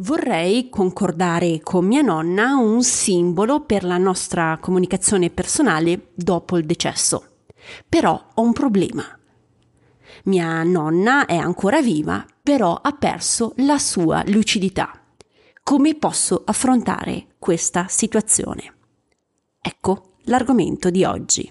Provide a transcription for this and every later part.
Vorrei concordare con mia nonna un simbolo per la nostra comunicazione personale dopo il decesso. Però ho un problema. Mia nonna è ancora viva, però ha perso la sua lucidità. Come posso affrontare questa situazione? Ecco l'argomento di oggi.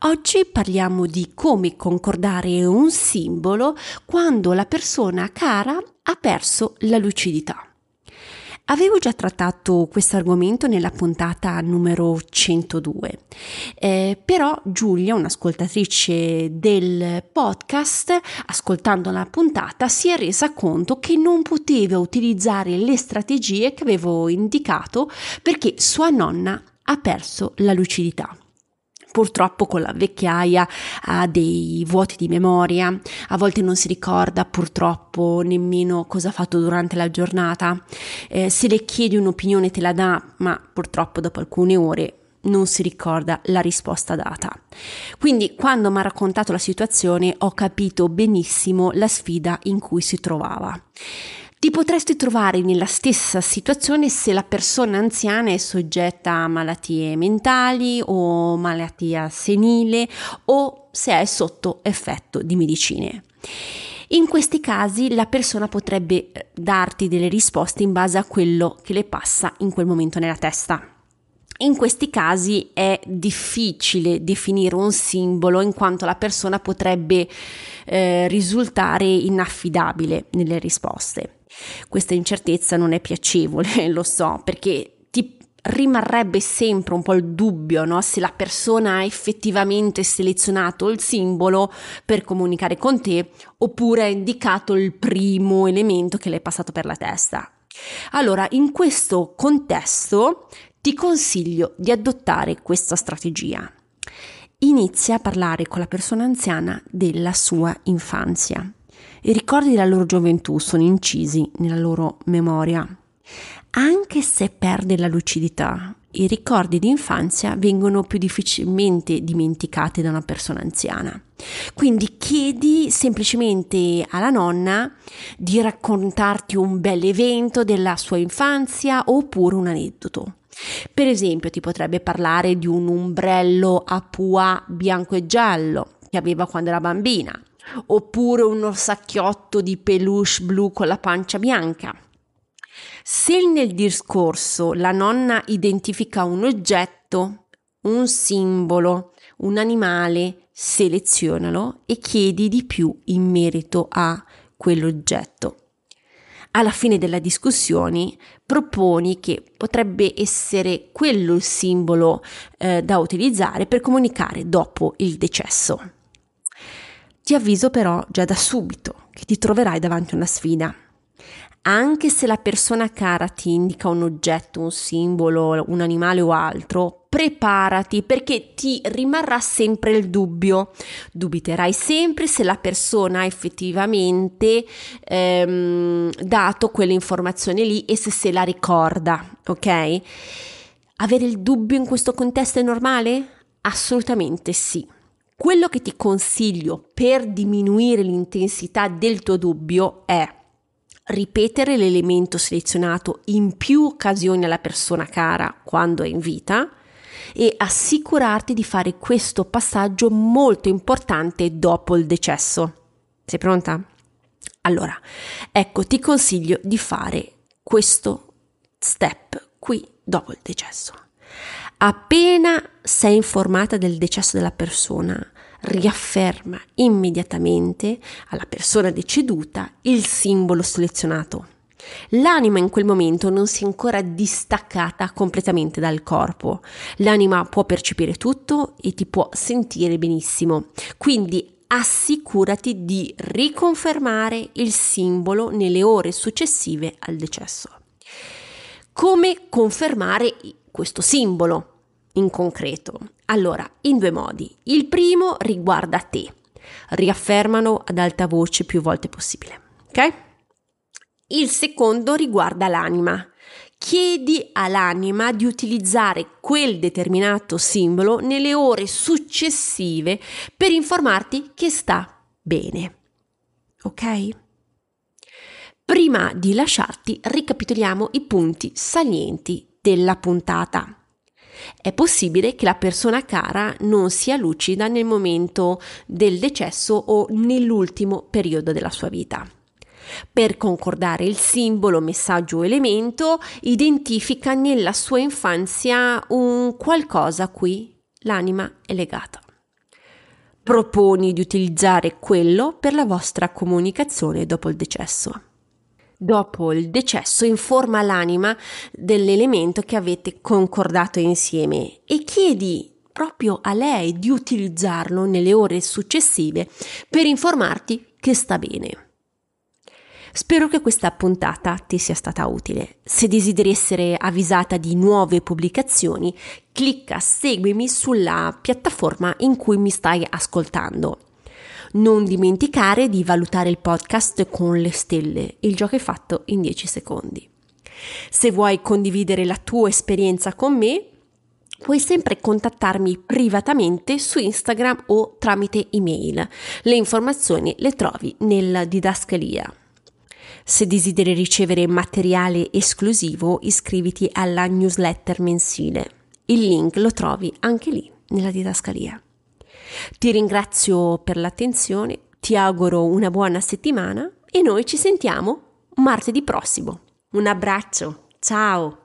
Oggi parliamo di come concordare un simbolo quando la persona cara ha perso la lucidità. Avevo già trattato questo argomento nella puntata numero 102, eh, però Giulia, un'ascoltatrice del podcast, ascoltando la puntata, si è resa conto che non poteva utilizzare le strategie che avevo indicato perché sua nonna ha perso la lucidità purtroppo con la vecchiaia ha dei vuoti di memoria, a volte non si ricorda purtroppo nemmeno cosa ha fatto durante la giornata, eh, se le chiedi un'opinione te la dà, ma purtroppo dopo alcune ore non si ricorda la risposta data. Quindi quando mi ha raccontato la situazione ho capito benissimo la sfida in cui si trovava. Ti potresti trovare nella stessa situazione se la persona anziana è soggetta a malattie mentali o malattia senile o se è sotto effetto di medicine. In questi casi la persona potrebbe eh, darti delle risposte in base a quello che le passa in quel momento nella testa. In questi casi è difficile definire un simbolo in quanto la persona potrebbe eh, risultare inaffidabile nelle risposte. Questa incertezza non è piacevole, lo so, perché ti rimarrebbe sempre un po' il dubbio no? se la persona ha effettivamente selezionato il simbolo per comunicare con te oppure ha indicato il primo elemento che le è passato per la testa. Allora, in questo contesto ti consiglio di adottare questa strategia. Inizia a parlare con la persona anziana della sua infanzia. I ricordi della loro gioventù sono incisi nella loro memoria. Anche se perde la lucidità, i ricordi di infanzia vengono più difficilmente dimenticati da una persona anziana. Quindi chiedi semplicemente alla nonna di raccontarti un bel evento della sua infanzia oppure un aneddoto. Per esempio, ti potrebbe parlare di un ombrello a pua bianco e giallo che aveva quando era bambina oppure uno sacchiotto di peluche blu con la pancia bianca. Se nel discorso la nonna identifica un oggetto, un simbolo, un animale, selezionalo e chiedi di più in merito a quell'oggetto. Alla fine della discussione proponi che potrebbe essere quello il simbolo eh, da utilizzare per comunicare dopo il decesso. Ti avviso però già da subito che ti troverai davanti a una sfida. Anche se la persona cara ti indica un oggetto, un simbolo, un animale o altro, preparati perché ti rimarrà sempre il dubbio. Dubiterai sempre se la persona ha effettivamente ehm, dato quell'informazione lì e se se la ricorda, ok? Avere il dubbio in questo contesto è normale? Assolutamente sì. Quello che ti consiglio per diminuire l'intensità del tuo dubbio è ripetere l'elemento selezionato in più occasioni alla persona cara quando è in vita e assicurarti di fare questo passaggio molto importante dopo il decesso. Sei pronta? Allora, ecco, ti consiglio di fare questo step qui dopo il decesso. Appena sei informata del decesso della persona, riafferma immediatamente alla persona deceduta il simbolo selezionato. L'anima in quel momento non si è ancora distaccata completamente dal corpo. L'anima può percepire tutto e ti può sentire benissimo. Quindi assicurati di riconfermare il simbolo nelle ore successive al decesso. Come confermare questo simbolo in concreto? Allora, in due modi. Il primo riguarda te. Riaffermano ad alta voce più volte possibile. Ok? Il secondo riguarda l'anima. Chiedi all'anima di utilizzare quel determinato simbolo nelle ore successive per informarti che sta bene. Ok? Prima di lasciarti, ricapitoliamo i punti salienti della puntata. È possibile che la persona cara non sia lucida nel momento del decesso o nell'ultimo periodo della sua vita. Per concordare il simbolo, messaggio o elemento, identifica nella sua infanzia un qualcosa a cui l'anima è legata. Proponi di utilizzare quello per la vostra comunicazione dopo il decesso. Dopo il decesso informa l'anima dell'elemento che avete concordato insieme e chiedi proprio a lei di utilizzarlo nelle ore successive per informarti che sta bene. Spero che questa puntata ti sia stata utile. Se desideri essere avvisata di nuove pubblicazioni, clicca seguimi sulla piattaforma in cui mi stai ascoltando. Non dimenticare di valutare il podcast con le stelle, il gioco è fatto in 10 secondi. Se vuoi condividere la tua esperienza con me, puoi sempre contattarmi privatamente su Instagram o tramite email. Le informazioni le trovi nella didascalia. Se desideri ricevere materiale esclusivo, iscriviti alla newsletter mensile. Il link lo trovi anche lì, nella didascalia. Ti ringrazio per l'attenzione, ti auguro una buona settimana e noi ci sentiamo martedì prossimo. Un abbraccio, ciao!